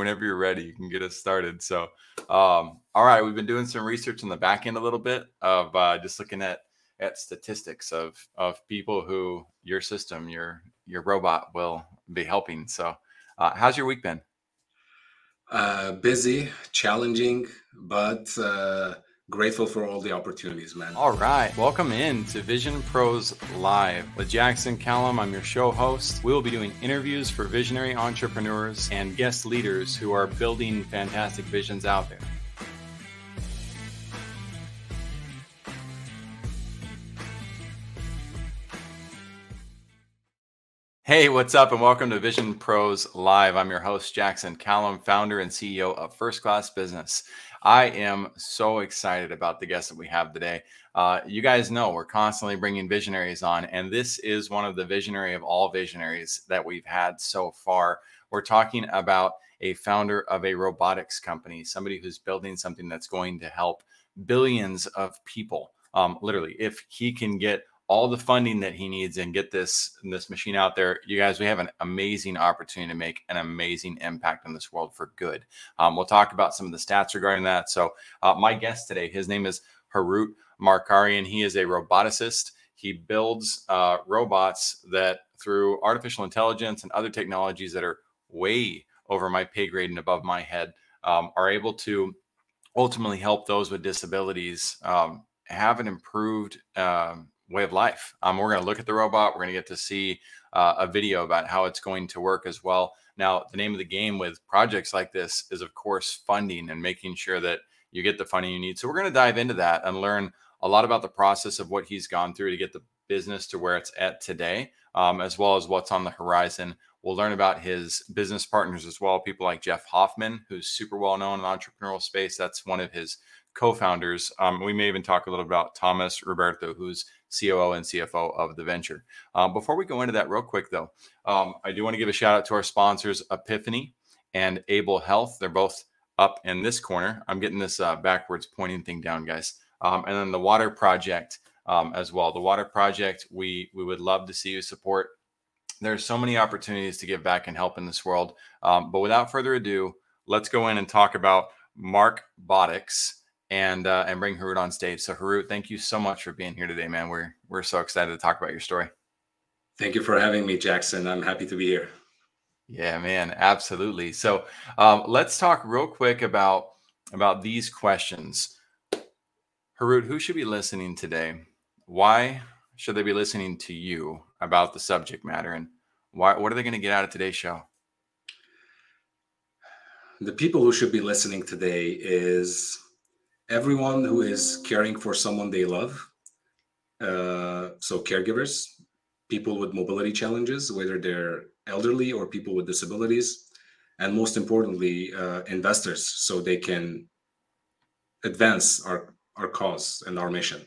whenever you're ready, you can get us started. So, um, all right, we've been doing some research on the back end a little bit of uh, just looking at at statistics of of people who your system, your your robot will be helping. So, uh, how's your week been? Uh, busy, challenging, but uh, grateful for all the opportunities, man. All right. Welcome in to Vision Pros Live with Jackson Callum. I'm your show host. We will be doing interviews for visionary entrepreneurs and guest leaders who are building fantastic visions out there. Hey, what's up, and welcome to Vision Pros Live. I'm your host, Jackson Callum, founder and CEO of First Class Business. I am so excited about the guest that we have today. Uh, you guys know we're constantly bringing visionaries on, and this is one of the visionary of all visionaries that we've had so far. We're talking about a founder of a robotics company, somebody who's building something that's going to help billions of people. Um, literally, if he can get all the funding that he needs and get this this machine out there. You guys we have an amazing opportunity to make an amazing impact in this world for good. Um, we'll talk about some of the stats regarding that. So uh, my guest today his name is harut markarian he is a roboticist. He builds uh, robots that through artificial intelligence and other technologies that are way over my pay grade and above my head um, are able to ultimately help those with disabilities um, have an improved um, way of life. Um, we're going to look at the robot. We're going to get to see uh, a video about how it's going to work as well. Now, the name of the game with projects like this is, of course, funding and making sure that you get the funding you need. So, we're going to dive into that and learn a lot about the process of what he's gone through to get the business to where it's at today, um, as well as what's on the horizon. We'll learn about his business partners as well, people like Jeff Hoffman, who's super well known in the entrepreneurial space. That's one of his co-founders. Um, we may even talk a little about Thomas Roberto, who's COO and CFO of the venture. Um, before we go into that, real quick though, um, I do want to give a shout out to our sponsors, Epiphany and Able Health. They're both up in this corner. I'm getting this uh, backwards pointing thing down, guys. Um, and then the Water Project um, as well. The Water Project, we we would love to see you support. There's so many opportunities to give back and help in this world. Um, but without further ado, let's go in and talk about Mark Botics and uh, and bring Harut on stage. So Harut, thank you so much for being here today, man. We're we're so excited to talk about your story. Thank you for having me, Jackson. I'm happy to be here. Yeah, man, absolutely. So um, let's talk real quick about about these questions. Harut, who should be listening today? Why should they be listening to you about the subject matter, and why? What are they going to get out of today's show? The people who should be listening today is everyone who is caring for someone they love. Uh, so caregivers, people with mobility challenges, whether they're elderly or people with disabilities, and most importantly, uh, investors, so they can advance our our cause and our mission.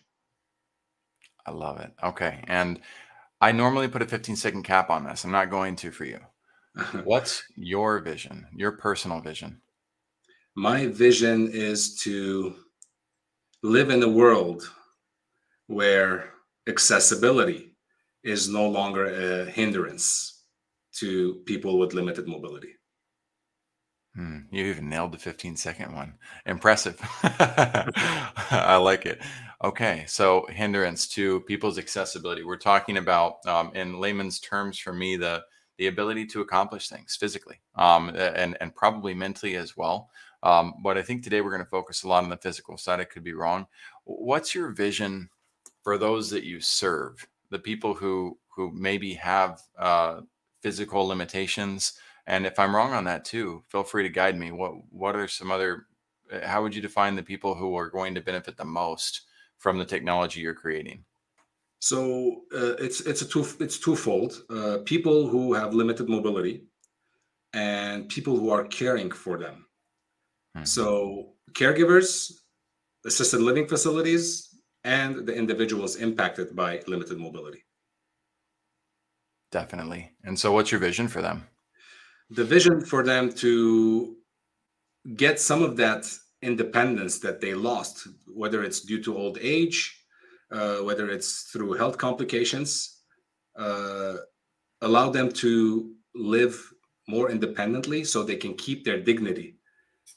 I love it. Okay, and I normally put a 15 second cap on this. I'm not going to for you. What's your vision? Your personal vision? My vision is to live in a world where accessibility is no longer a hindrance to people with limited mobility. Hmm, you even nailed the 15 second one. Impressive. I like it. Okay, so hindrance to people's accessibility. We're talking about, um, in layman's terms, for me, the the ability to accomplish things physically um, and and probably mentally as well. Um, but I think today we're going to focus a lot on the physical side. I could be wrong. What's your vision for those that you serve, the people who who maybe have uh, physical limitations? And if I'm wrong on that too, feel free to guide me. What what are some other? Uh, how would you define the people who are going to benefit the most from the technology you're creating? So uh, it's it's a two it's twofold. Uh, people who have limited mobility, and people who are caring for them. Mm-hmm. So, caregivers, assisted living facilities, and the individuals impacted by limited mobility. Definitely. And so, what's your vision for them? The vision for them to get some of that independence that they lost, whether it's due to old age, uh, whether it's through health complications, uh, allow them to live more independently so they can keep their dignity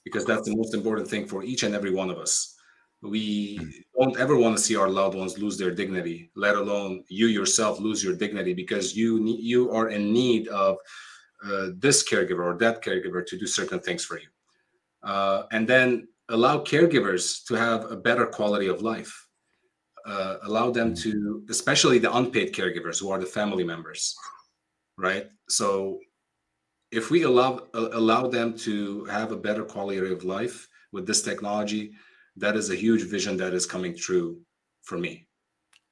because that's the most important thing for each and every one of us we hmm. don't ever want to see our loved ones lose their dignity let alone you yourself lose your dignity because you you are in need of uh, this caregiver or that caregiver to do certain things for you uh, and then allow caregivers to have a better quality of life uh, allow them hmm. to especially the unpaid caregivers who are the family members right so if we allow allow them to have a better quality of life with this technology that is a huge vision that is coming true for me.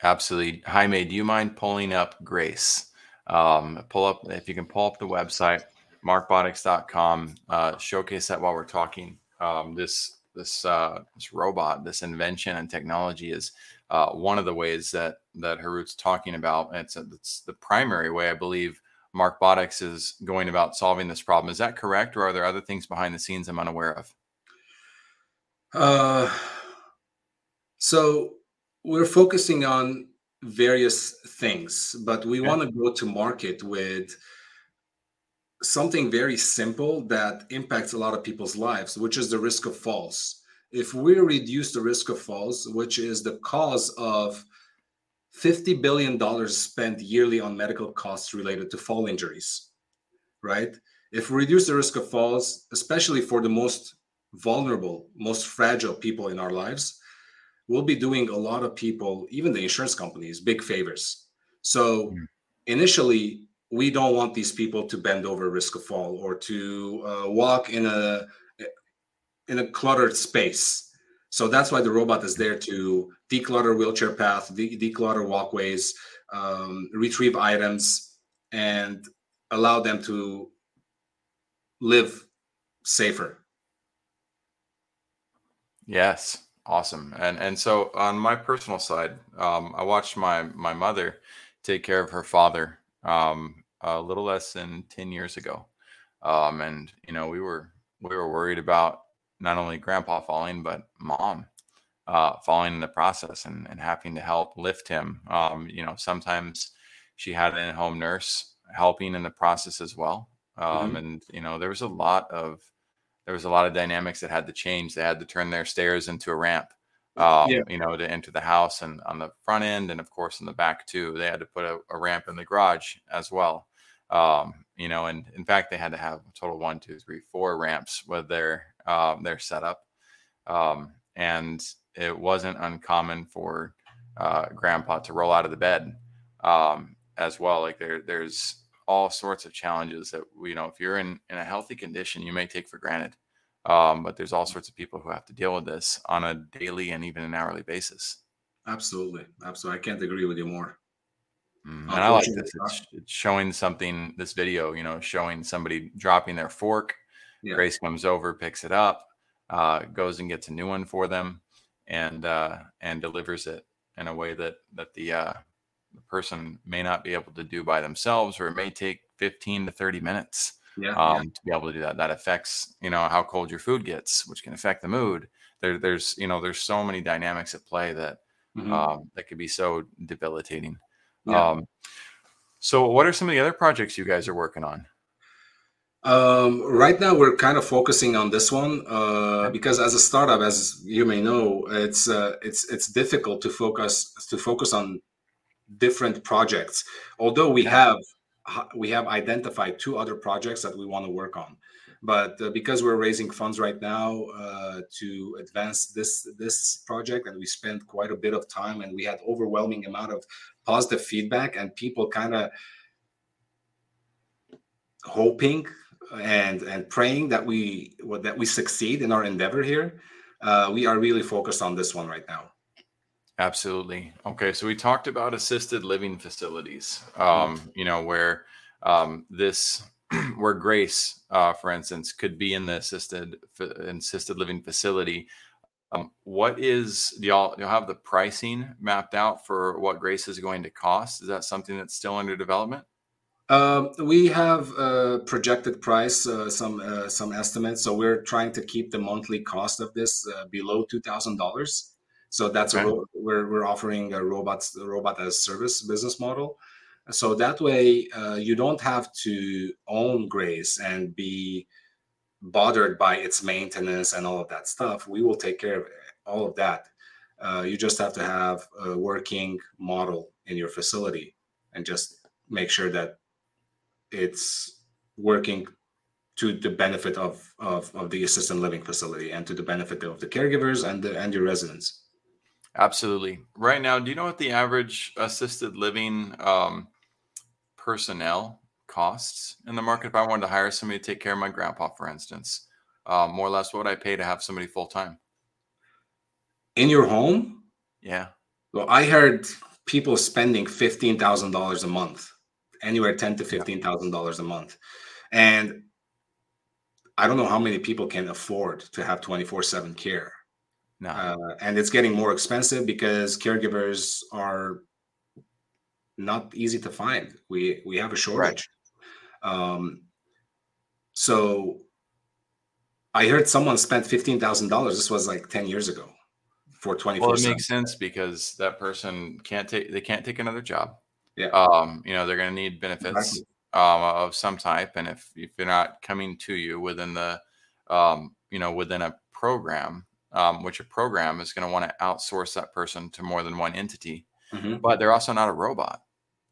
Absolutely. Jaime do you mind pulling up grace? Um, pull up if you can pull up the website markbotics.com uh, showcase that while we're talking. Um, this this uh, this robot this invention and technology is uh, one of the ways that that Harut's talking about. And It's, it's the primary way I believe Markbotics is going about solving this problem. Is that correct, or are there other things behind the scenes I'm unaware of? Uh, so we're focusing on various things, but we okay. want to go to market with something very simple that impacts a lot of people's lives, which is the risk of falls. If we reduce the risk of falls, which is the cause of $50 billion spent yearly on medical costs related to fall injuries, right? If we reduce the risk of falls, especially for the most vulnerable, most fragile people in our lives, we'll be doing a lot of people, even the insurance companies, big favors. So mm. initially, we don't want these people to bend over risk of fall or to uh, walk in a in a cluttered space so that's why the robot is there to declutter wheelchair path, de- declutter walkways, um, retrieve items, and allow them to live safer. Yes, awesome. And and so on my personal side, um, I watched my my mother take care of her father um, a little less than ten years ago, um, and you know we were we were worried about not only grandpa falling, but mom uh, falling in the process and, and having to help lift him. Um, you know, sometimes she had an in-home nurse helping in the process as well. Um, mm-hmm. And you know, there was a lot of there was a lot of dynamics that had to change. They had to turn their stairs into a ramp. Um, yeah. you know, to enter the house and on the front end, and of course in the back too. They had to put a, a ramp in the garage as well. Um, you know, and in fact, they had to have a total one, two, three, four ramps with their um, their setup. Um, and it wasn't uncommon for uh, grandpa to roll out of the bed um, as well. Like there, there's all sorts of challenges that you know if you're in in a healthy condition, you may take for granted. Um, but there's all sorts of people who have to deal with this on a daily and even an hourly basis. Absolutely, absolutely. I can't agree with you more. Mm, and I like this. It's, it's, showing something. This video, you know, showing somebody dropping their fork yeah. Grace comes over, picks it up, uh, goes and gets a new one for them, and uh, and delivers it in a way that that the uh, the person may not be able to do by themselves, or it may take 15 to 30 minutes yeah, um, yeah. to be able to do that. That affects you know how cold your food gets, which can affect the mood. There, there's you know there's so many dynamics at play that mm-hmm. um, that could be so debilitating. Yeah. Um, so, what are some of the other projects you guys are working on? Um, right now, we're kind of focusing on this one uh, because as a startup, as you may know, it's uh, it's it's difficult to focus to focus on different projects. Although we have we have identified two other projects that we want to work on, but uh, because we're raising funds right now uh, to advance this this project, and we spent quite a bit of time, and we had overwhelming amount of positive feedback, and people kind of hoping and and praying that we that we succeed in our endeavor here. Uh, we are really focused on this one right now. Absolutely. Okay, so we talked about assisted living facilities. Um, mm-hmm. you know where um, this where Grace, uh, for instance, could be in the assisted assisted living facility. Um, what is do y'all you have the pricing mapped out for what Grace is going to cost? Is that something that's still under development? Um, we have a projected price, uh, some uh, some estimates. So we're trying to keep the monthly cost of this uh, below two thousand dollars. So that's okay. a we're we're offering a robot robot as service business model. So that way, uh, you don't have to own Grace and be bothered by its maintenance and all of that stuff. We will take care of all of that. Uh, you just have to have a working model in your facility and just make sure that it's working to the benefit of, of, of the assisted living facility and to the benefit of the caregivers and the and your residents. Absolutely. Right now, do you know what the average assisted living um, personnel costs in the market? If I wanted to hire somebody to take care of my grandpa, for instance, um, more or less, what would I pay to have somebody full time? In your home? Yeah. Well, I heard people spending fifteen thousand dollars a month, anywhere ten to fifteen thousand dollars a month, and I don't know how many people can afford to have twenty four seven care. No. Uh, and it's getting more expensive because caregivers are not easy to find. We we have a shortage. Right. Um, so I heard someone spent fifteen thousand dollars. This was like ten years ago for twenty four. Well, it makes sense because that person can't take they can't take another job. Yeah. Um, you know they're going to need benefits exactly. um, of some type, and if if they're not coming to you within the um, you know within a program, um, which a program is going to want to outsource that person to more than one entity, mm-hmm. but they're also not a robot.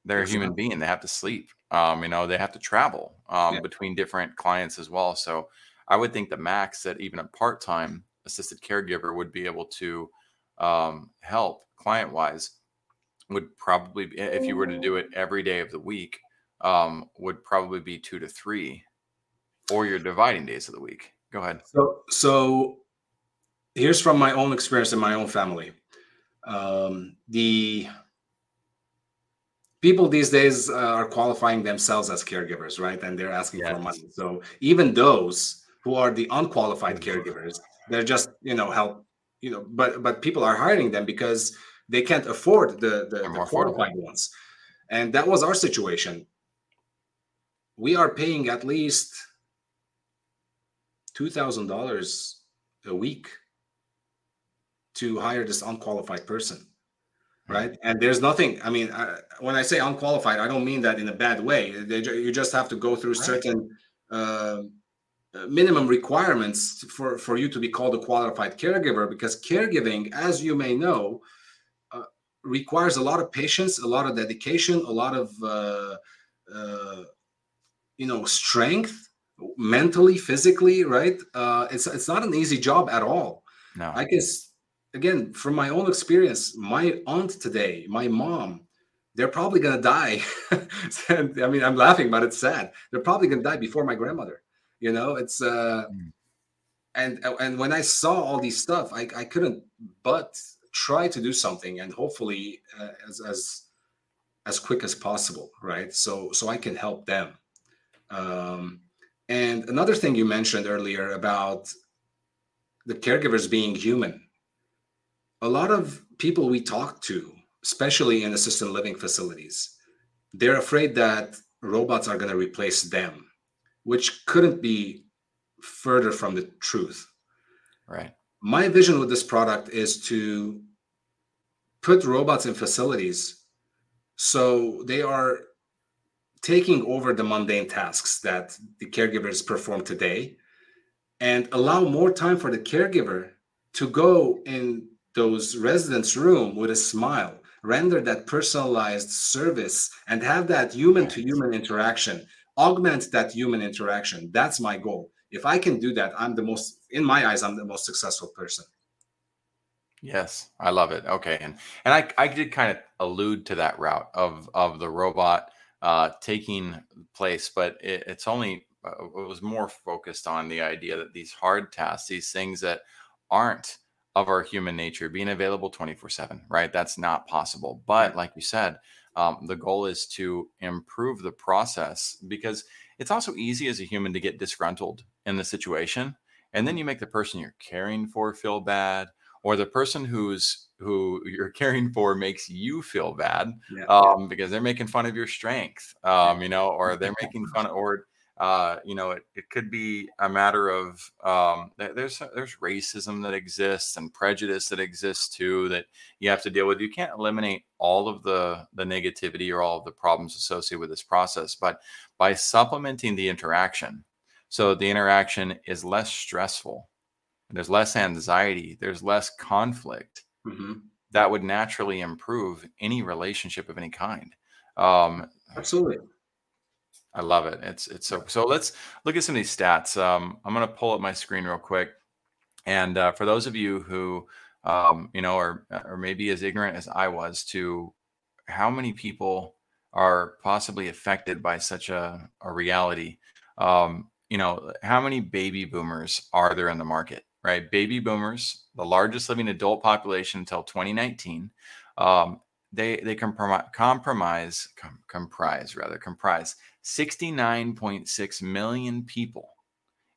They're a human being. They have to sleep. Um, you know, they have to travel um, yeah. between different clients as well. So I would think the max that even a part-time assisted caregiver would be able to um, help client-wise would probably, be, if you were to do it every day of the week, um, would probably be two to three, or your dividing days of the week. Go ahead. So, so here's from my own experience in my own family. Um, the people these days uh, are qualifying themselves as caregivers, right? And they're asking yes. for money. So even those who are the unqualified caregivers, they're just you know help, you know, but but people are hiring them because they can't afford the the, the qualified ones, and that was our situation. We are paying at least two thousand dollars a week to hire this unqualified person right? And there's nothing. I mean, I, when I say unqualified, I don't mean that in a bad way. They, you just have to go through right. certain uh, minimum requirements for for you to be called a qualified caregiver. Because caregiving, as you may know, requires a lot of patience, a lot of dedication, a lot of uh, uh you know strength, mentally, physically. Right? Uh, it's it's not an easy job at all. No, I guess again, from my own experience, my aunt today, my mom, they're probably going to die. I mean, I'm laughing, but it's sad. They're probably going to die before my grandmother. You know, it's uh, mm. and and when I saw all these stuff, I, I couldn't but try to do something, and hopefully uh, as as as quick as possible, right? So so I can help them. Um, and another thing you mentioned earlier about the caregivers being human a lot of people we talk to, especially in assisted living facilities, they're afraid that robots are going to replace them, which couldn't be further from the truth. Right. My vision with this product is to put robots in facilities so they are taking over the mundane tasks that the caregivers perform today and allow more time for the caregiver to go in those residents room with a smile render that personalized service and have that human to human interaction augment that human interaction. That's my goal. If i can do that i'm the most in my eyes i'm the most successful person. Yes i love it. Okay and and i i did kind of allude to that route of of the robot uh taking place but it, it's only uh, it was more focused on the idea that these hard tasks these things that aren't of our human nature being available 24 7 right? That's not possible. But like you said um, the goal is to improve the process because it's also easy as a human to get disgruntled in the situation and then you make the person you're caring for feel bad or the person who's who you're caring for makes you feel bad yeah. um, because they're making fun of your strength um, you know or they're making fun of, or Uh, you know, it, it could be a matter of um, there's there's racism that exists and prejudice that exists too that you have to deal with. You can't eliminate all of the the negativity or all of the problems associated with this process, but by supplementing the interaction, so the interaction is less stressful, there's less anxiety, there's less conflict. Mm-hmm. That would naturally improve any relationship of any kind. Um, Absolutely. I love it. It's it's so so. Let's look at some of these stats. Um, I'm going to pull up my screen real quick, and uh, for those of you who um, you know are or maybe as ignorant as I was to how many people are possibly affected by such a, a reality. Um, you know, how many baby boomers are there in the market? Right, baby boomers, the largest living adult population until 2019. Um, they they compromise, compromise com, comprise rather comprise 69.6 million people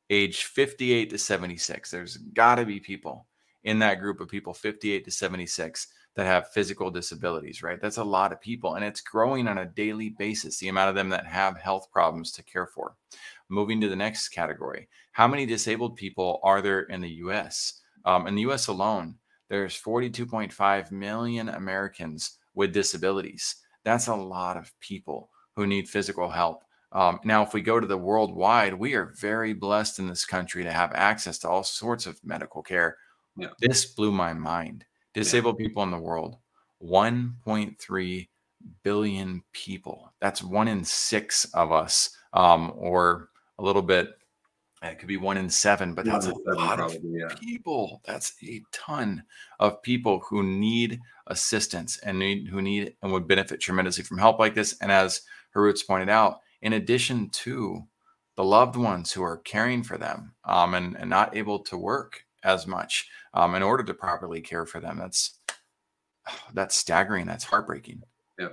age 58 to 76. There's got to be people in that group of people 58 to 76 that have physical disabilities, right? That's a lot of people and it's growing on a daily basis, the amount of them that have health problems to care for. Moving to the next category, how many disabled people are there in the US? Um, in the US alone, there's 42.5 million Americans with disabilities. That's a lot of people who need physical help. Um, now, if we go to the worldwide, we are very blessed in this country to have access to all sorts of medical care. Yeah. This blew my mind. Disabled yeah. people in the world, 1.3 billion people. That's one in six of us, um, or a little bit. It could be one in seven, but that's a lot of yeah. people. That's a ton of people who need assistance and need, who need and would benefit tremendously from help like this. And as Harut's pointed out, in addition to the loved ones who are caring for them um, and, and not able to work as much um, in order to properly care for them. That's that's staggering. That's heartbreaking. Yeah.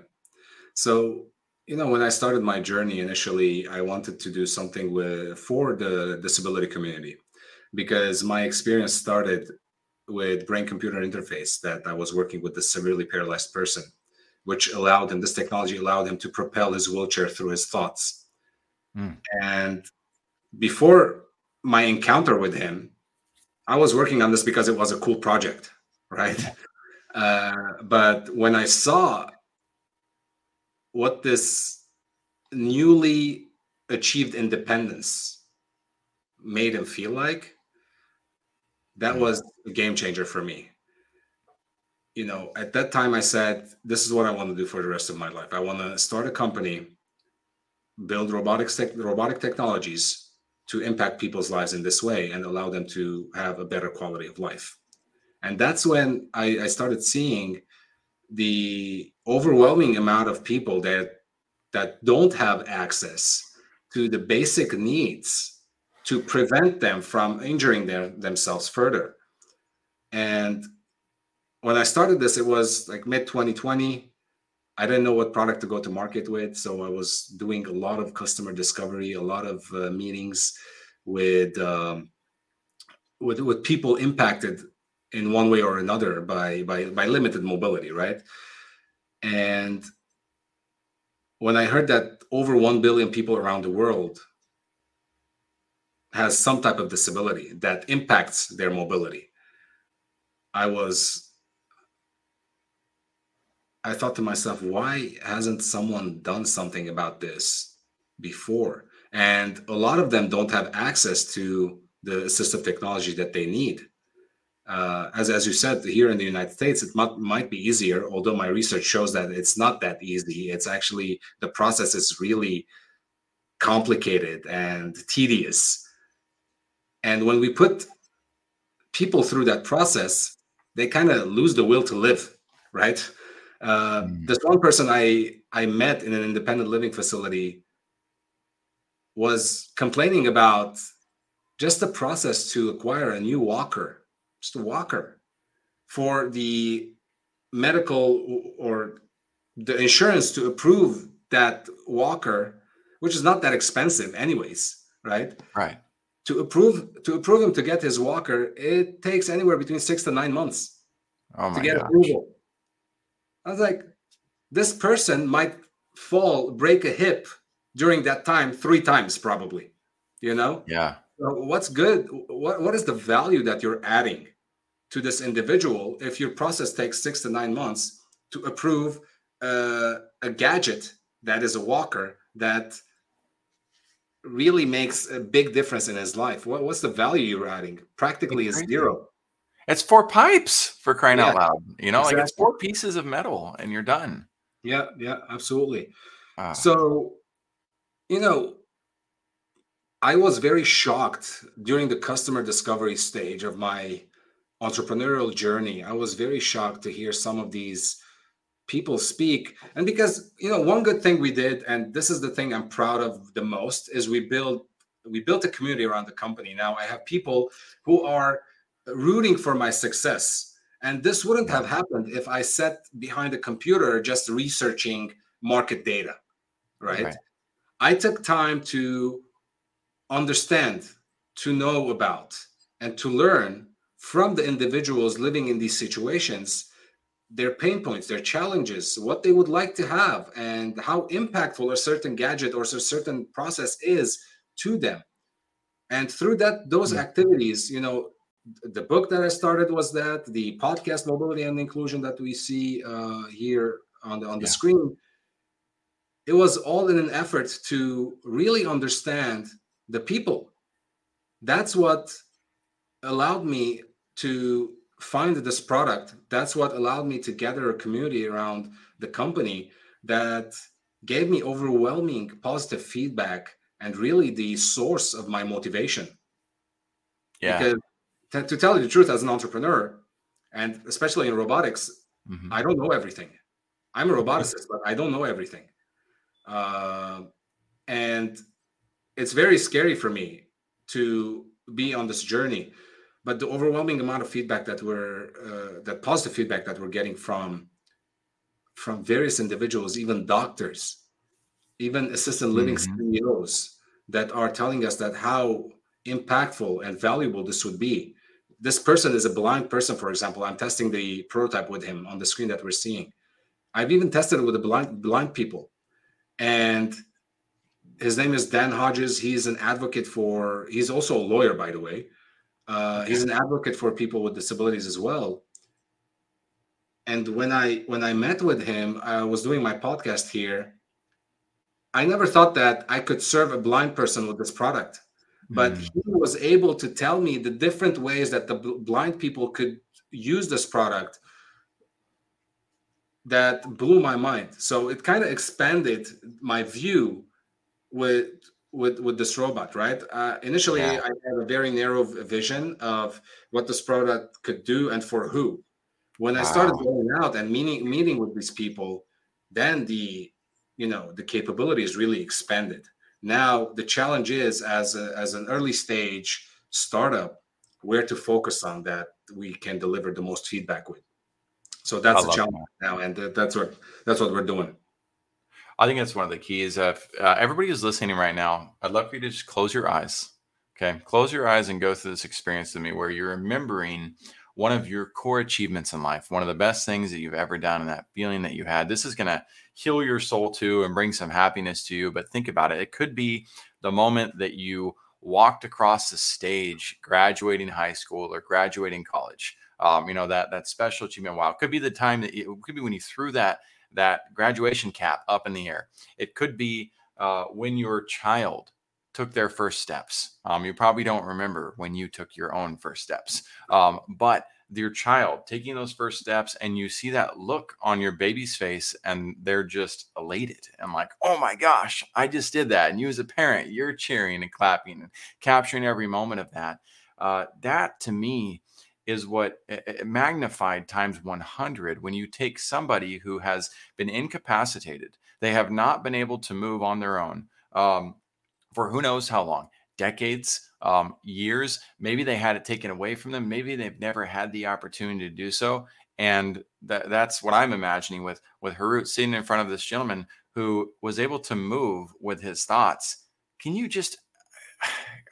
So you know, when I started my journey initially, I wanted to do something with for the disability community because my experience started with brain computer interface that I was working with a severely paralyzed person which allowed him, this technology allowed him to propel his wheelchair through his thoughts. Mm. And before my encounter with him, I was working on this because it was a cool project, right? Uh, but when I saw what this newly achieved independence made him feel like, that was a game changer for me you know, at that time I said, this is what I want to do for the rest of my life. I want to start a company, build robotics tech, robotic technologies to impact people's lives in this way and allow them to have a better quality of life. And that's when I, I started seeing the overwhelming amount of people that that don't have access to the basic needs to prevent them from injuring their, themselves further. And when I started this, it was like mid 2020. I didn't know what product to go to market with, so I was doing a lot of customer discovery, a lot of uh, meetings with, um, with with people impacted in one way or another by by by limited mobility, right? And when I heard that over 1 billion people around the world has some type of disability that impacts their mobility, I was I thought to myself, why hasn't someone done something about this before? And a lot of them don't have access to the assistive technology that they need. Uh, as, as you said, here in the United States, it might, might be easier, although my research shows that it's not that easy. It's actually, the process is really complicated and tedious. And when we put people through that process, they kind of lose the will to live, right? Uh, mm. This one person I I met in an independent living facility was complaining about just the process to acquire a new walker, just a walker, for the medical or the insurance to approve that walker, which is not that expensive, anyways, right? Right. To approve to approve him to get his walker, it takes anywhere between six to nine months oh to get gosh. approval. I was like, this person might fall, break a hip, during that time three times probably you know yeah so what's good what, what is the value that you're adding to this individual if your process takes six to nine months to approve uh, a gadget that is a walker that really makes a big difference in his life what, what's the value you're adding? Practically is zero. It's four pipes for crying yeah, out loud you know exactly. like it's four pieces of metal and you're done. Yeah yeah absolutely. Uh, so you know, I was very shocked during the customer discovery stage of my entrepreneurial journey. I was very shocked to hear some of these people speak. And because, you know, one good thing we did, and this is the thing I'm proud of the most, is we built we built a community around the company. Now I have people who are rooting for my success. And this wouldn't have happened if I sat behind a computer just researching market data, right? right. I took time to understand, to know about, and to learn from the individuals living in these situations their pain points, their challenges, what they would like to have, and how impactful a certain gadget or a certain process is to them. And through that, those mm-hmm. activities, you know, the book that I started was that the podcast mobility and inclusion that we see uh, here on the on the yeah. screen it was all in an effort to really understand the people. That's what allowed me to find this product. That's what allowed me to gather a community around the company that gave me overwhelming positive feedback and really the source of my motivation. Yeah. Because to, to tell you the truth, as an entrepreneur, and especially in robotics, mm-hmm. I don't know everything. I'm a roboticist, but I don't know everything uh, and it's very scary for me to be on this journey but the overwhelming amount of feedback that we're uh, that positive feedback that we're getting from from various individuals even doctors even assistant living mm-hmm. ceos that are telling us that how impactful and valuable this would be this person is a blind person for example i'm testing the prototype with him on the screen that we're seeing i've even tested it with the blind blind people and his name is Dan Hodges. He's an advocate for. He's also a lawyer, by the way. Uh, he's an advocate for people with disabilities as well. And when I when I met with him, I was doing my podcast here. I never thought that I could serve a blind person with this product, but mm. he was able to tell me the different ways that the blind people could use this product that blew my mind. So it kind of expanded my view with with with this robot, right? Uh, initially, yeah. I had a very narrow vision of what this product could do and for who. When wow. I started going out and meeting meeting with these people, then the you know the capabilities really expanded. Now the challenge is as a, as an early stage startup, where to focus on that we can deliver the most feedback with. So that's a challenge that. now, and that's what that's what we're doing. I think that's one of the keys. If uh, everybody who's listening right now, I'd love for you to just close your eyes. Okay, close your eyes and go through this experience with me, where you're remembering one of your core achievements in life, one of the best things that you've ever done, and that feeling that you had. This is going to heal your soul too and bring some happiness to you. But think about it; it could be the moment that you walked across the stage, graduating high school or graduating college um, you know that that special achievement wow it could be the time that it could be when you threw that that graduation cap up in the air. It could be uh, when your child took their first steps. Um, you probably don't remember when you took your own first steps. Um, but your child taking those first steps and you see that look on your baby's face and they're just elated and like oh my gosh i just did that. And you as a parent you're cheering and clapping and capturing every moment of that. Uh, that to me is what magnified times 100 when you take somebody who has been incapacitated they have not been able to move on their own um, for who knows how long decades um, years maybe they had it taken away from them maybe they've never had the opportunity to do so and that, that's what i'm imagining with with harut sitting in front of this gentleman who was able to move with his thoughts. Can you just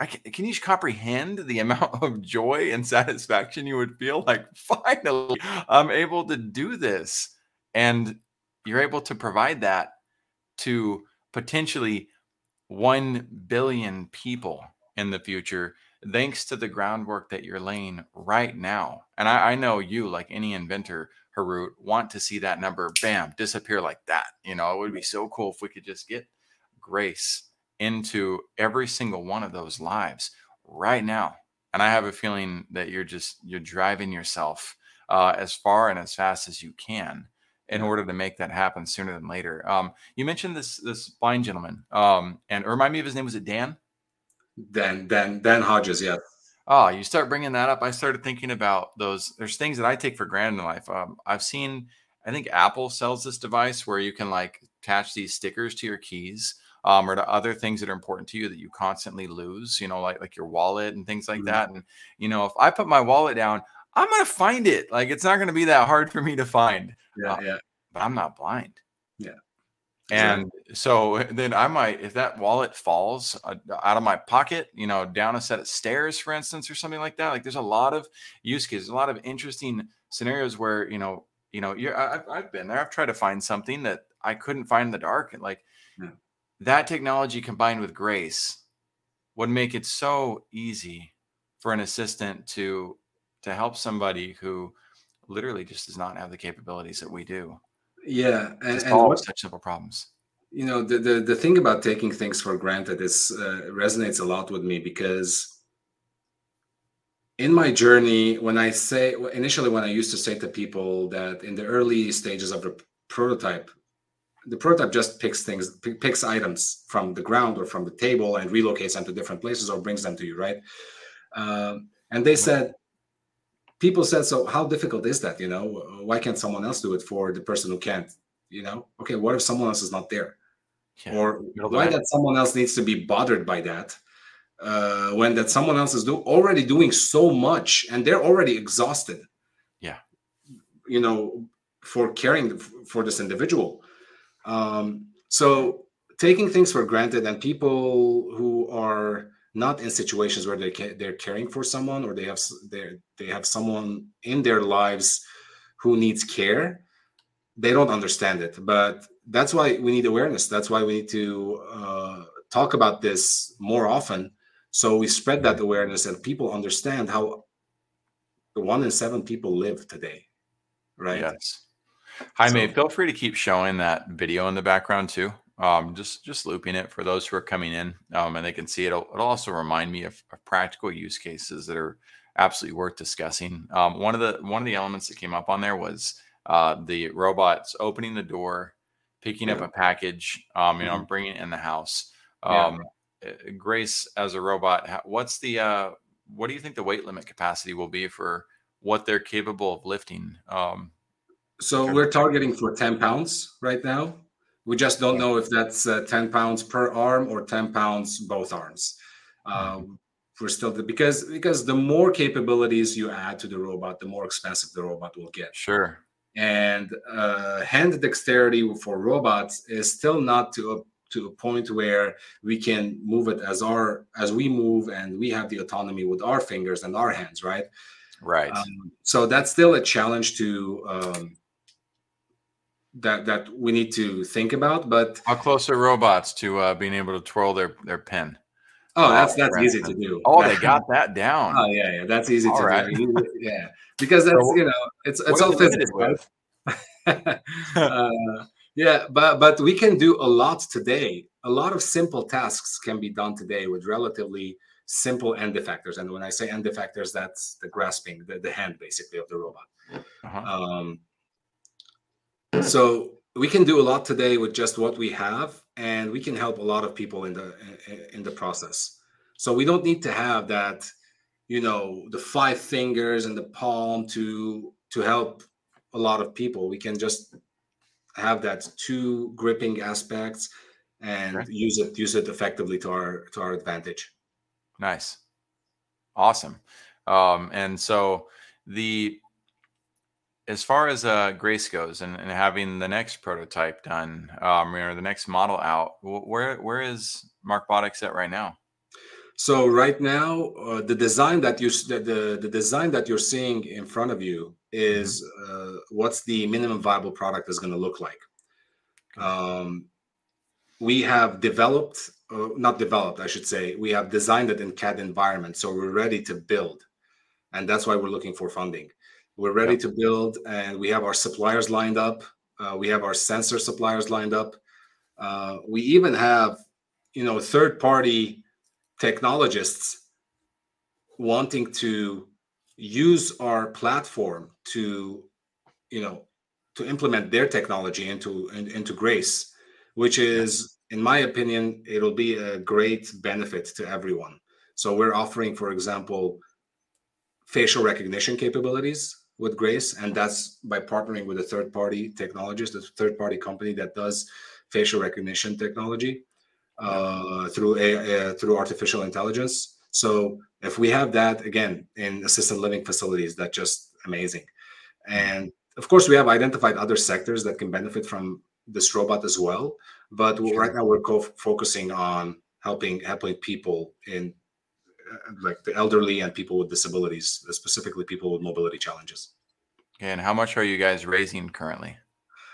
can, can you comprehend the amount of joy and satisfaction you would feel like finally I'm able to do this and you're able to provide that to potentially 1 billion people in the future thanks to the groundwork that you're laying right now. And I, I know you, like any inventor, Harut, want to see that number, bam, disappear like that. You know, it would be so cool if we could just get grace into every single one of those lives right now. And I have a feeling that you're just you're driving yourself uh, as far and as fast as you can in order to make that happen sooner than later. Um, you mentioned this this blind gentleman, um, and remind me of his name. Was it Dan? Dan Dan Dan Hodges. Yeah. Oh, you start bringing that up. I started thinking about those. There's things that I take for granted in life. Um, I've seen. I think Apple sells this device where you can like attach these stickers to your keys. Um, or to other things that are important to you that you constantly lose, you know, like like your wallet and things like mm-hmm. that. And you know, if I put my wallet down, I'm gonna find it. Like it's not gonna be that hard for me to find. Yeah, uh, yeah. But I'm not blind. Yeah. And so then I might, if that wallet falls uh, out of my pocket, you know, down a set of stairs, for instance, or something like that. Like there's a lot of use cases, a lot of interesting scenarios where you know, you know, you're, I've, I've been there. I've tried to find something that I couldn't find in the dark, and like yeah. That technology combined with grace would make it so easy for an assistant to to help somebody who literally just does not have the capabilities that we do. Yeah, and, and what, such simple problems. You know, the, the the thing about taking things for granted is uh, resonates a lot with me because in my journey, when I say initially when I used to say to people that in the early stages of the prototype, the prototype just picks things, picks items from the ground or from the table and relocates them to different places or brings them to you, right? Um, and they said people said, so how difficult is that? You know, why can't someone else do it for the person who can't? You know, okay, what if someone else is not there? Yeah. Or why that someone else needs to be bothered by that uh, when that someone else is do, already doing so much and they're already exhausted. Yeah, you know, for caring for this individual. Um, so taking things for granted and people who are not in situations where they they're caring for someone or they have they they have someone in their lives who needs care they don't understand it. But that's why we need awareness. That's why we need to uh, talk about this more often. So we spread that awareness and people understand how the one in seven people live today right? Yes Jaime, so, feel free to keep showing that video in the background too um, just just looping it for those who are coming in um, and they can see it. It'll, it'll also remind me of, of, practical use cases that are absolutely worth discussing. Um, one of the one of the elements that came up on there was uh, the robots opening the door, picking yeah. up a package, um, you know, mm-hmm. bringing it in the house. Yeah. Um, eh, Grace as a robot, what's the uh, what do you think the weight limit capacity will be for what they're capable of lifting? Um, so we're targeting for 10 pounds right now. We just don't know if that's uh, 10 pounds per arm or 10 pounds both arms. Uh, we're still the, because because the more capabilities you add to the robot, the more expensive the robot will get. Sure. And uh, hand dexterity for robots is still not to a to a point where we can move it as our as we move and we have the autonomy with our fingers and our hands, right? Right. Um, so that's still a challenge to um, that that we need to think about. But how close are robots to uh, being able to twirl their their pen? Oh, that's that's easy to do. Oh, they got that down. Oh yeah, yeah, that's easy All to right. do. Yeah, because that's so, you know it's it's all physics, right? uh, yeah, but but we can do a lot today. A lot of simple tasks can be done today with relatively simple end effectors. And when I say end effectors, that's the grasping, the, the hand basically of the robot. Uh-huh. Um, so we can do a lot today with just what we have and we can help a lot of people in the in the process. So we don't need to have that you know the five fingers and the palm to to help a lot of people. We can just have that two gripping aspects and right. use it use it effectively to our to our advantage. Nice. Awesome. Um and so the as far as uh, Grace goes and, and, having the next prototype done, um, or the next model out, where where is Mark Markbotics at right now? So right now, uh, the design that you the, the, the design that you're seeing in front of you is mm-hmm. uh, what's the minimum viable product is going to look like. Um, we have developed uh, not developed, I should say. We have designed it in CAD environment, so we're ready to build, and that's why we're looking for funding. We're ready to build, and we have our suppliers lined up. Uh, we have our sensor suppliers lined up. Uh, we even have, you know, third-party technologists wanting to use our platform to, you know, to implement their technology into into Grace, which is, in my opinion, it'll be a great benefit to everyone. So we're offering, for example, facial recognition capabilities with Grace, and that's by partnering with a third-party technologist, a third-party company that does facial recognition technology uh, through a, uh, through artificial intelligence. So if we have that again in assisted living facilities, that's just amazing. And of course, we have identified other sectors that can benefit from this robot as well. But sure. right now, we're co- focusing on helping helping people in like the elderly and people with disabilities, specifically people with mobility challenges. Okay, and how much are you guys raising currently?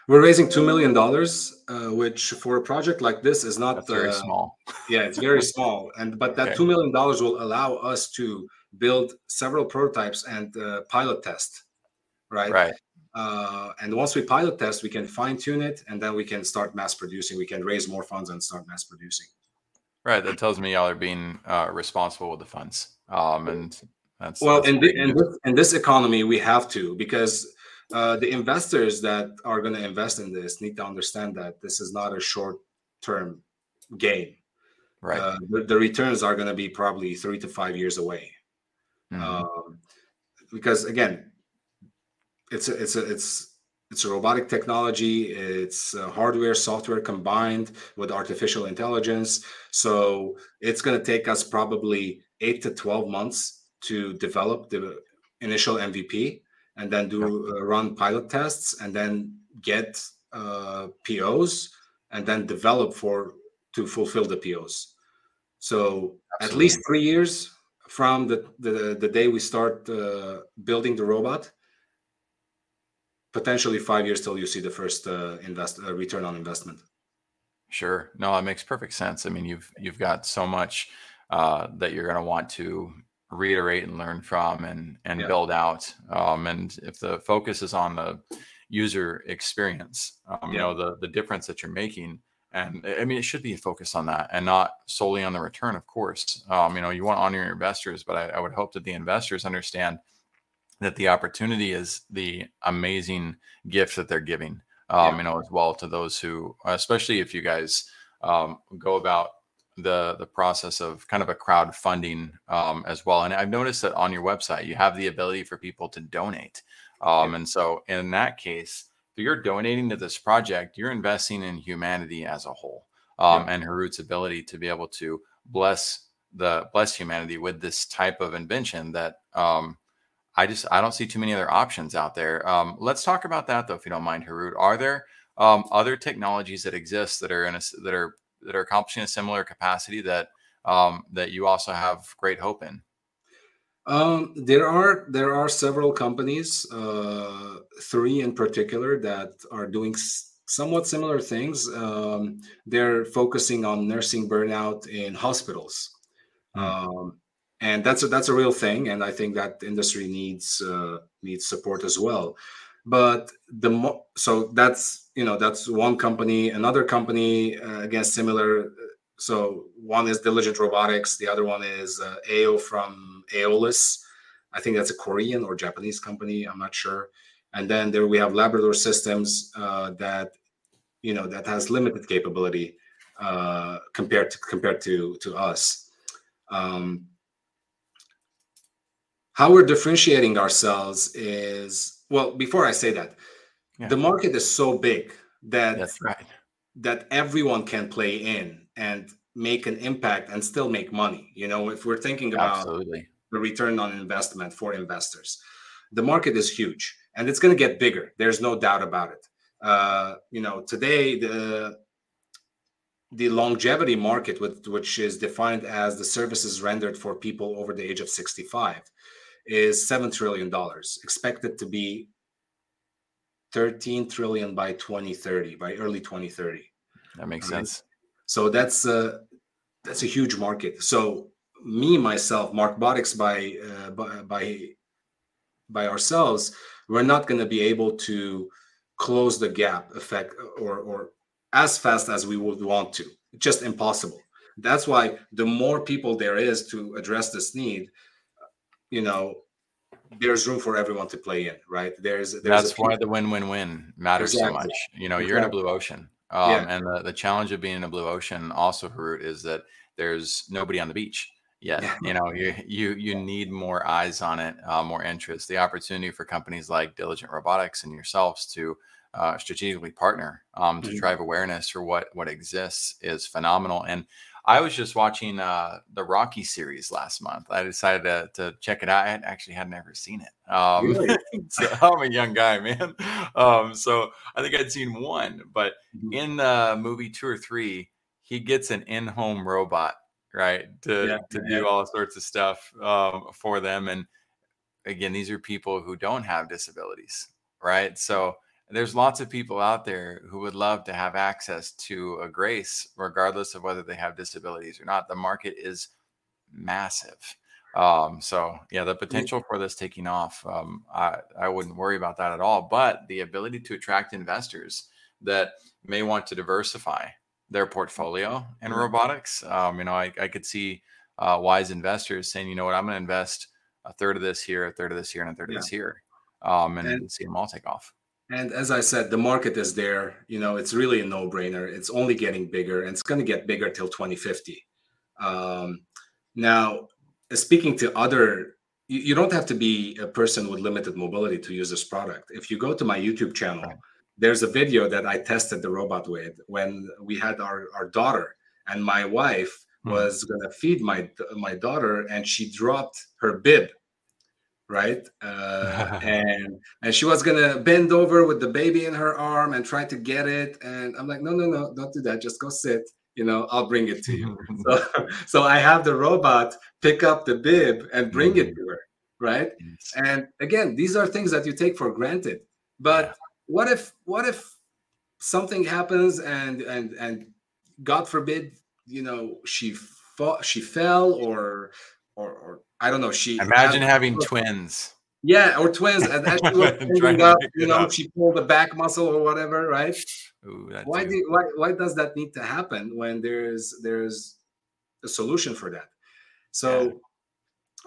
We're raising two million dollars, uh, which for a project like this is not That's very uh, small. yeah, it's very small, and but that okay. two million dollars will allow us to build several prototypes and uh, pilot test, right? Right. Uh, and once we pilot test, we can fine tune it, and then we can start mass producing. We can raise more funds and start mass producing. Right. That tells me y'all are being uh, responsible with the funds. Um, and that's well, that's in, the, in, this, in this economy, we have to because uh, the investors that are going to invest in this need to understand that this is not a short-term game. Right. Uh, the, the, returns are going to be probably three to five years away. Mm-hmm. Um, because again, it's a, it's a, it's it's a robotic technology. It's hardware software combined with artificial intelligence. So it's going to take us probably 8 to 12 months to develop the initial mvp and then do uh, run pilot tests and then get uh, pos and then develop for to fulfill the pos so Absolutely. at least three years from the, the, the day we start uh, building the robot potentially five years till you see the first uh, invest uh, return on investment. Sure. No, it makes perfect sense. I mean, you've you've got so much uh, that you're going to want to reiterate and learn from and and yeah. build out. Um, and if the focus is on the user experience, um, yeah. you know the the difference that you're making. And I mean, it should be focused on that and not solely on the return, of course. Um, you know, you want to honor your investors, but I, I would hope that the investors understand that the opportunity is the amazing gift that they're giving um, yeah. you know as well to those who especially if you guys um, go about the the process of kind of a crowdfunding um, as well and i've noticed that on your website you have the ability for people to donate um, and so in that case if you're donating to this project you're investing in humanity as a whole um, yeah. and Harut's ability to be able to bless the bless humanity with this type of invention that um, I just I don't see too many other options out there. Um, let's talk about that though, if you don't mind, Harut. Are there um, other technologies that exist that are in a, that are that are accomplishing a similar capacity that um, that you also have great hope in? Um, there are there are several companies, uh, three in particular, that are doing s- somewhat similar things. Um, they're focusing on nursing burnout in hospitals. Mm and that's a, that's a real thing and i think that industry needs uh, needs support as well. But the mo- so that's you know that's one company another company uh, again similar so one is diligent robotics the other one is uh, ao from aeolus. I think that's a korean or japanese company i'm not sure. And then there we have labrador systems uh, that you know that has limited capability uh, compared to compared to to us. Um, how we're differentiating ourselves is well before i say that yeah. the market is so big that that's right that everyone can play in and make an impact and still make money you know if we're thinking about Absolutely. the return on investment for investors the market is huge and it's going to get bigger there's no doubt about it uh, you know today the the longevity market with, which is defined as the services rendered for people over the age of 65 is seven trillion dollars, expected to be 13 trillion by 2030, by early 2030. That makes sense. So that's a, that's a huge market. So me myself, Markbotics by uh, by, by by ourselves, we're not going to be able to close the gap effect or or as fast as we would want to. Just impossible. That's why the more people there is to address this need, you know, there's room for everyone to play in, right? There's, there's that's why the win-win-win matters exactly. so much. You know, you're exactly. in a blue ocean, um, yeah. and the, the challenge of being in a blue ocean also, Harut, is that there's nobody on the beach yet. Yeah. You know, you you you need more eyes on it, uh, more interest. The opportunity for companies like Diligent Robotics and yourselves to uh, strategically partner um, to mm-hmm. drive awareness for what what exists is phenomenal. And I was just watching uh, the Rocky series last month. I decided to, to check it out. I had, actually had never seen it. Um, really? so I'm a young guy, man. Um, so I think I'd seen one, but mm-hmm. in the movie two or three, he gets an in-home robot, right, to yeah, to yeah. do all sorts of stuff um, for them. And again, these are people who don't have disabilities, right? So there's lots of people out there who would love to have access to a grace regardless of whether they have disabilities or not. The market is massive. Um, so yeah the potential for this taking off um, I, I wouldn't worry about that at all. But the ability to attract investors that may want to diversify their portfolio in mm-hmm. robotics um, you know I, I could see uh, wise investors saying you know what? I'm going to invest a third of this here a third of this here and a third yeah. of this here um, and, and see them all take off and as I said, the market is there. You know, it's really a no-brainer. It's only getting bigger, and it's going to get bigger till 2050. Um, now, speaking to other, you, you, don't have to be a person with limited mobility to use this product. If you go to my YouTube channel, there's a video that I tested the robot with when we had our, our daughter, and my wife mm-hmm. was going to feed my my daughter, and she dropped her bib right uh, and and she was gonna bend over with the baby in her arm and try to get it and i'm like no no no don't do that just go sit you know i'll bring it to you so so i have the robot pick up the bib and bring mm-hmm. it to her right yes. and again these are things that you take for granted but yeah. what if what if something happens and and and god forbid you know she fought she fell or or, or I don't know. She imagine having twins. Yeah, or twins. And as she was up, you know, she pulled the back muscle or whatever, right? Ooh, why do why why does that need to happen when there's there's a solution for that? So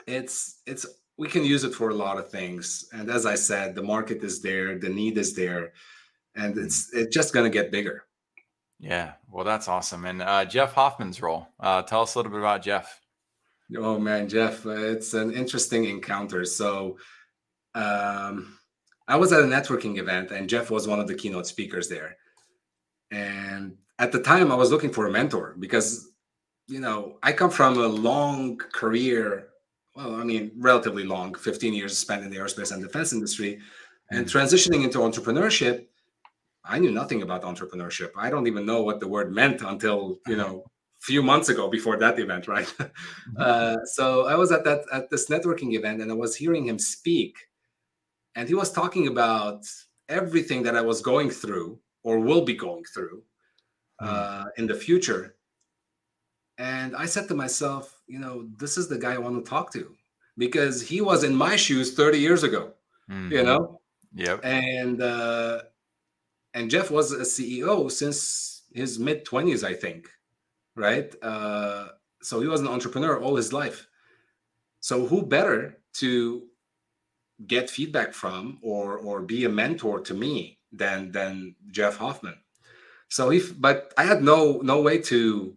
yeah. it's it's we can use it for a lot of things. And as I said, the market is there, the need is there, and it's it's just gonna get bigger. Yeah, well, that's awesome. And uh, Jeff Hoffman's role. Uh, tell us a little bit about Jeff. Oh man, Jeff, it's an interesting encounter. So, um, I was at a networking event, and Jeff was one of the keynote speakers there. And at the time, I was looking for a mentor because, you know, I come from a long career. Well, I mean, relatively long, 15 years spent in the aerospace and defense industry, and mm. transitioning into entrepreneurship. I knew nothing about entrepreneurship. I don't even know what the word meant until you know few months ago before that event right mm-hmm. uh, so i was at that at this networking event and i was hearing him speak and he was talking about everything that i was going through or will be going through mm. uh, in the future and i said to myself you know this is the guy i want to talk to because he was in my shoes 30 years ago mm-hmm. you know yeah and uh, and jeff was a ceo since his mid 20s i think right? Uh, so he was an entrepreneur all his life. So who better to get feedback from or or be a mentor to me than than Jeff Hoffman? So if but I had no no way to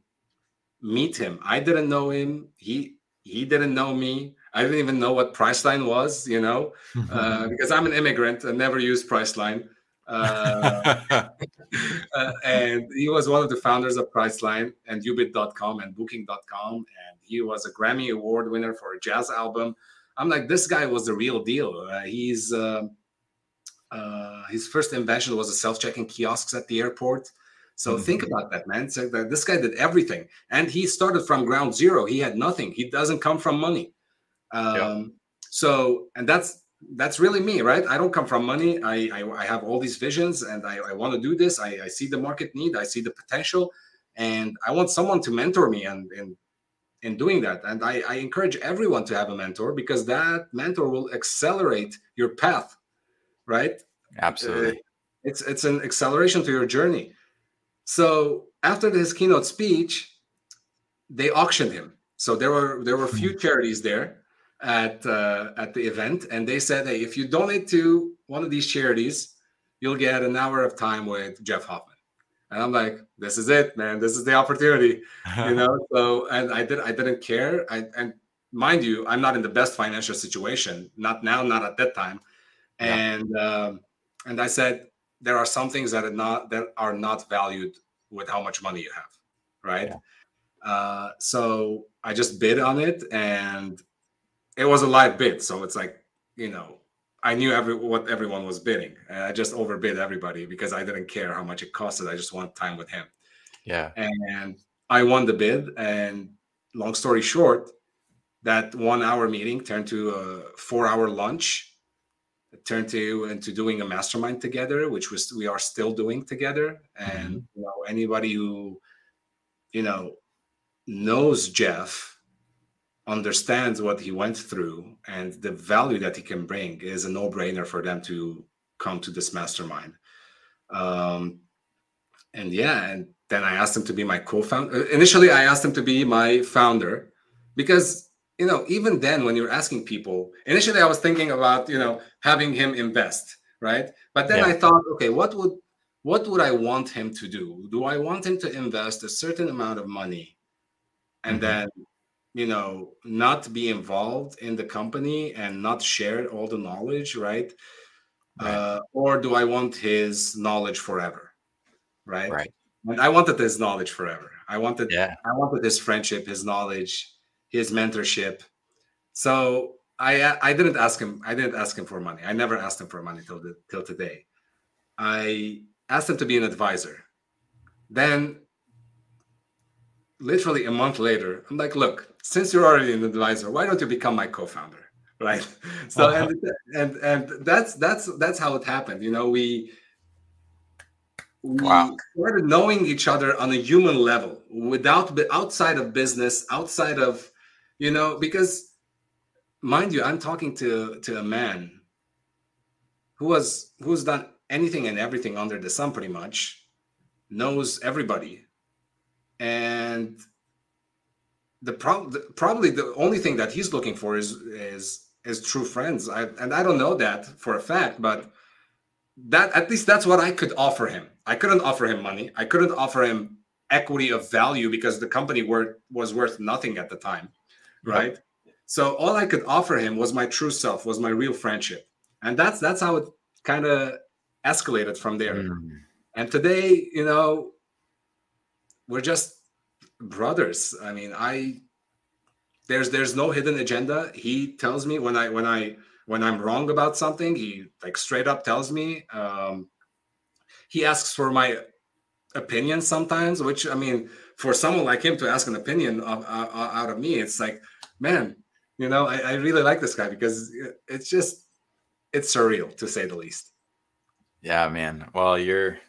meet him. I didn't know him. He he didn't know me. I didn't even know what Priceline was, you know, uh, because I'm an immigrant and never used Priceline. Uh, uh, and he was one of the founders of Priceline and uBid.com and Booking.com. And he was a Grammy Award winner for a jazz album. I'm like, this guy was the real deal. Uh, he's uh, uh, his first invention was a self-checking kiosks at the airport. So mm-hmm. think about that, man. So that this guy did everything, and he started from ground zero. He had nothing. He doesn't come from money. Um, yeah. So, and that's that's really me, right? I don't come from money. I I, I have all these visions, and I, I want to do this. I, I see the market need. I see the potential, and I want someone to mentor me and in in doing that. And I, I encourage everyone to have a mentor because that mentor will accelerate your path, right? Absolutely. Uh, it's it's an acceleration to your journey. So after his keynote speech, they auctioned him. So there were there were a few hmm. charities there at uh, at the event, and they said, "Hey, if you donate to one of these charities, you'll get an hour of time with Jeff Hoffman." And I'm like, "This is it, man. This is the opportunity," you know. So and I did I didn't care. I and mind you, I'm not in the best financial situation. Not now, not at that time. And yeah. um, and I said, there are some things that are not that are not valued with how much money you have, right? Yeah. Uh, so I just bid on it, and it was a live bid. So it's like you know, I knew every what everyone was bidding, and I just overbid everybody because I didn't care how much it costed. I just want time with him. Yeah, and I won the bid. And long story short, that one hour meeting turned to a four hour lunch turned to into doing a mastermind together, which was we are still doing together. And mm-hmm. you know, anybody who you know knows Jeff understands what he went through and the value that he can bring is a no-brainer for them to come to this mastermind. Um, and yeah, and then I asked him to be my co-founder. Initially, I asked him to be my founder because you know, even then, when you're asking people, initially I was thinking about, you know, having him invest, right? But then yeah. I thought, okay, what would what would I want him to do? Do I want him to invest a certain amount of money and mm-hmm. then, you know, not be involved in the company and not share all the knowledge, right? right. Uh, or do I want his knowledge forever? Right. Right. And I wanted his knowledge forever. I wanted, yeah. I wanted his friendship, his knowledge, his mentorship. So I I didn't ask him. I didn't ask him for money. I never asked him for money till the, till today. I asked him to be an advisor. Then, literally a month later, I'm like, look, since you're already an advisor, why don't you become my co-founder? Right. So uh-huh. and and and that's that's that's how it happened. You know, we we wow. started knowing each other on a human level without outside of business outside of you know because mind you i'm talking to to a man who was who's done anything and everything under the sun pretty much knows everybody and the problem probably the only thing that he's looking for is is is true friends I, and i don't know that for a fact but that at least that's what i could offer him i couldn't offer him money i couldn't offer him equity of value because the company were, was worth nothing at the time right? So all I could offer him was my true self, was my real friendship, and that's that's how it kind of escalated from there. Mm. And today, you know, we're just brothers. I mean, I there's there's no hidden agenda. He tells me when I when I when I'm wrong about something, he like straight up tells me. Um, he asks for my opinion sometimes, which I mean, for someone like him to ask an opinion of, uh, out of me, it's like man, you know, I, I really like this guy because it's just it's surreal to say the least. Yeah, man. Well, your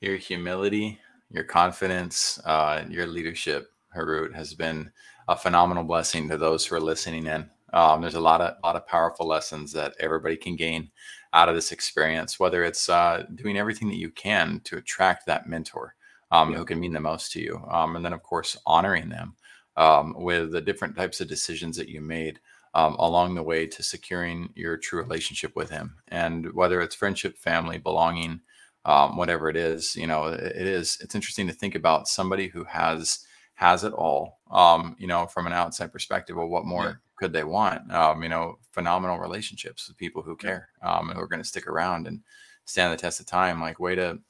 your humility, your confidence, uh, your leadership, Harut, has been a phenomenal blessing to those who are listening in. Um, there's a lot of lot of powerful lessons that everybody can gain out of this experience. Whether it's uh, doing everything that you can to attract that mentor um, yeah. who can mean the most to you, um, and then of course honoring them um, with the different types of decisions that you made um, along the way to securing your true relationship with him. And whether it's friendship, family, belonging, um, whatever it is, you know, it, it is. It's interesting to think about somebody who has has it all. Um, you know, from an outside perspective, well, what more yeah. could they want? Um, you know, phenomenal relationships with people who care um, and who are going to stick around and stand the test of time. Like, way to,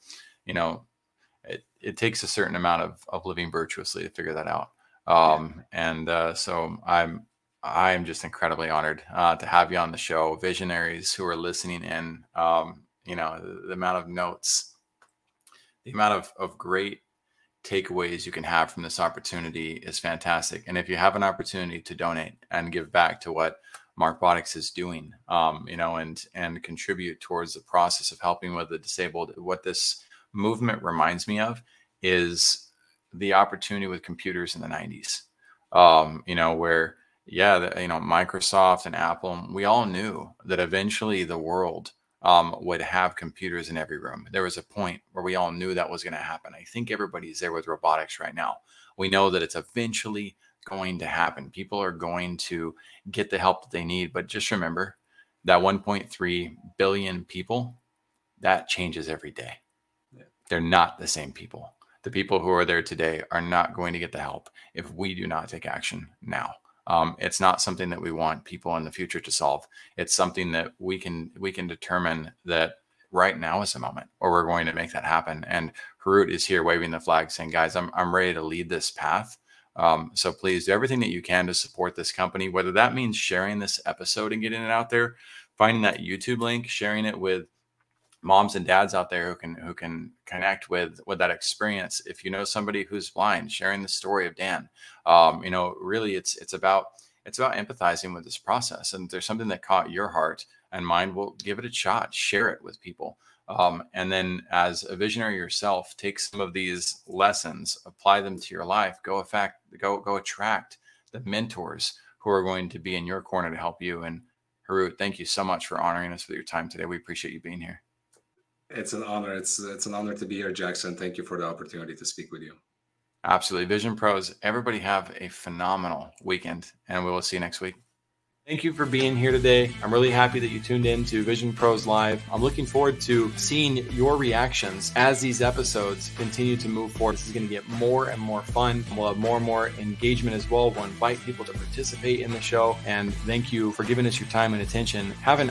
you know, it, it takes a certain amount of, of living virtuously to figure that out. Um, and uh, so I'm I'm just incredibly honored uh, to have you on the show. Visionaries who are listening in, um, you know, the, amount of notes, the amount of, of great takeaways you can have from this opportunity is fantastic. And if you have an opportunity to donate and give back to what mark Markbotics is doing, um, you know, and and contribute towards the process of helping with the disabled, what this movement reminds me of is the opportunity with computers in the 90s. Um, you know, where yeah, you know, Microsoft and Apple, we all knew that eventually the world um, would have computers in every room. There was a point where we all knew that was going to happen. I think everybody's there with robotics right now. We know that it's eventually going to happen. People are going to get the help that they need. But just remember that 1.3 billion people, that changes every day. Yeah. They're not the same people. The people who are there today are not going to get the help if we do not take action now. Um, it's not something that we want people in the future to solve. It's something that we can we can determine that right now is the moment where we're going to make that happen. And Harut is here waving the flag, saying, "Guys, I'm I'm ready to lead this path." Um, so please do everything that you can to support this company, whether that means sharing this episode and getting it out there, finding that YouTube link, sharing it with moms and dads out there who can who can connect with with that experience. If you know somebody who's blind sharing the story of dan um, you know really it's it's about it's about empathizing with this process. And there's something that caught your heart and mind will give it a shot share it with people. Um, and then as a visionary yourself take some of these lessons apply them to your life. Go affect go go attract the mentors who are going to be in your corner to help you. And Harut, thank you so much for honoring us with your time today. We appreciate you being here. It's an honor. It's it's an honor to be here, Jackson. Thank you for the opportunity to speak with you. Absolutely. Vision Pros, everybody have a phenomenal weekend, and we will see you next week. Thank you for being here today. I'm really happy that you tuned in to Vision Pros Live. I'm looking forward to seeing your reactions as these episodes continue to move forward. This is going to get more and more fun. We'll have more and more engagement as well. We'll invite people to participate in the show. And thank you for giving us your time and attention. Have an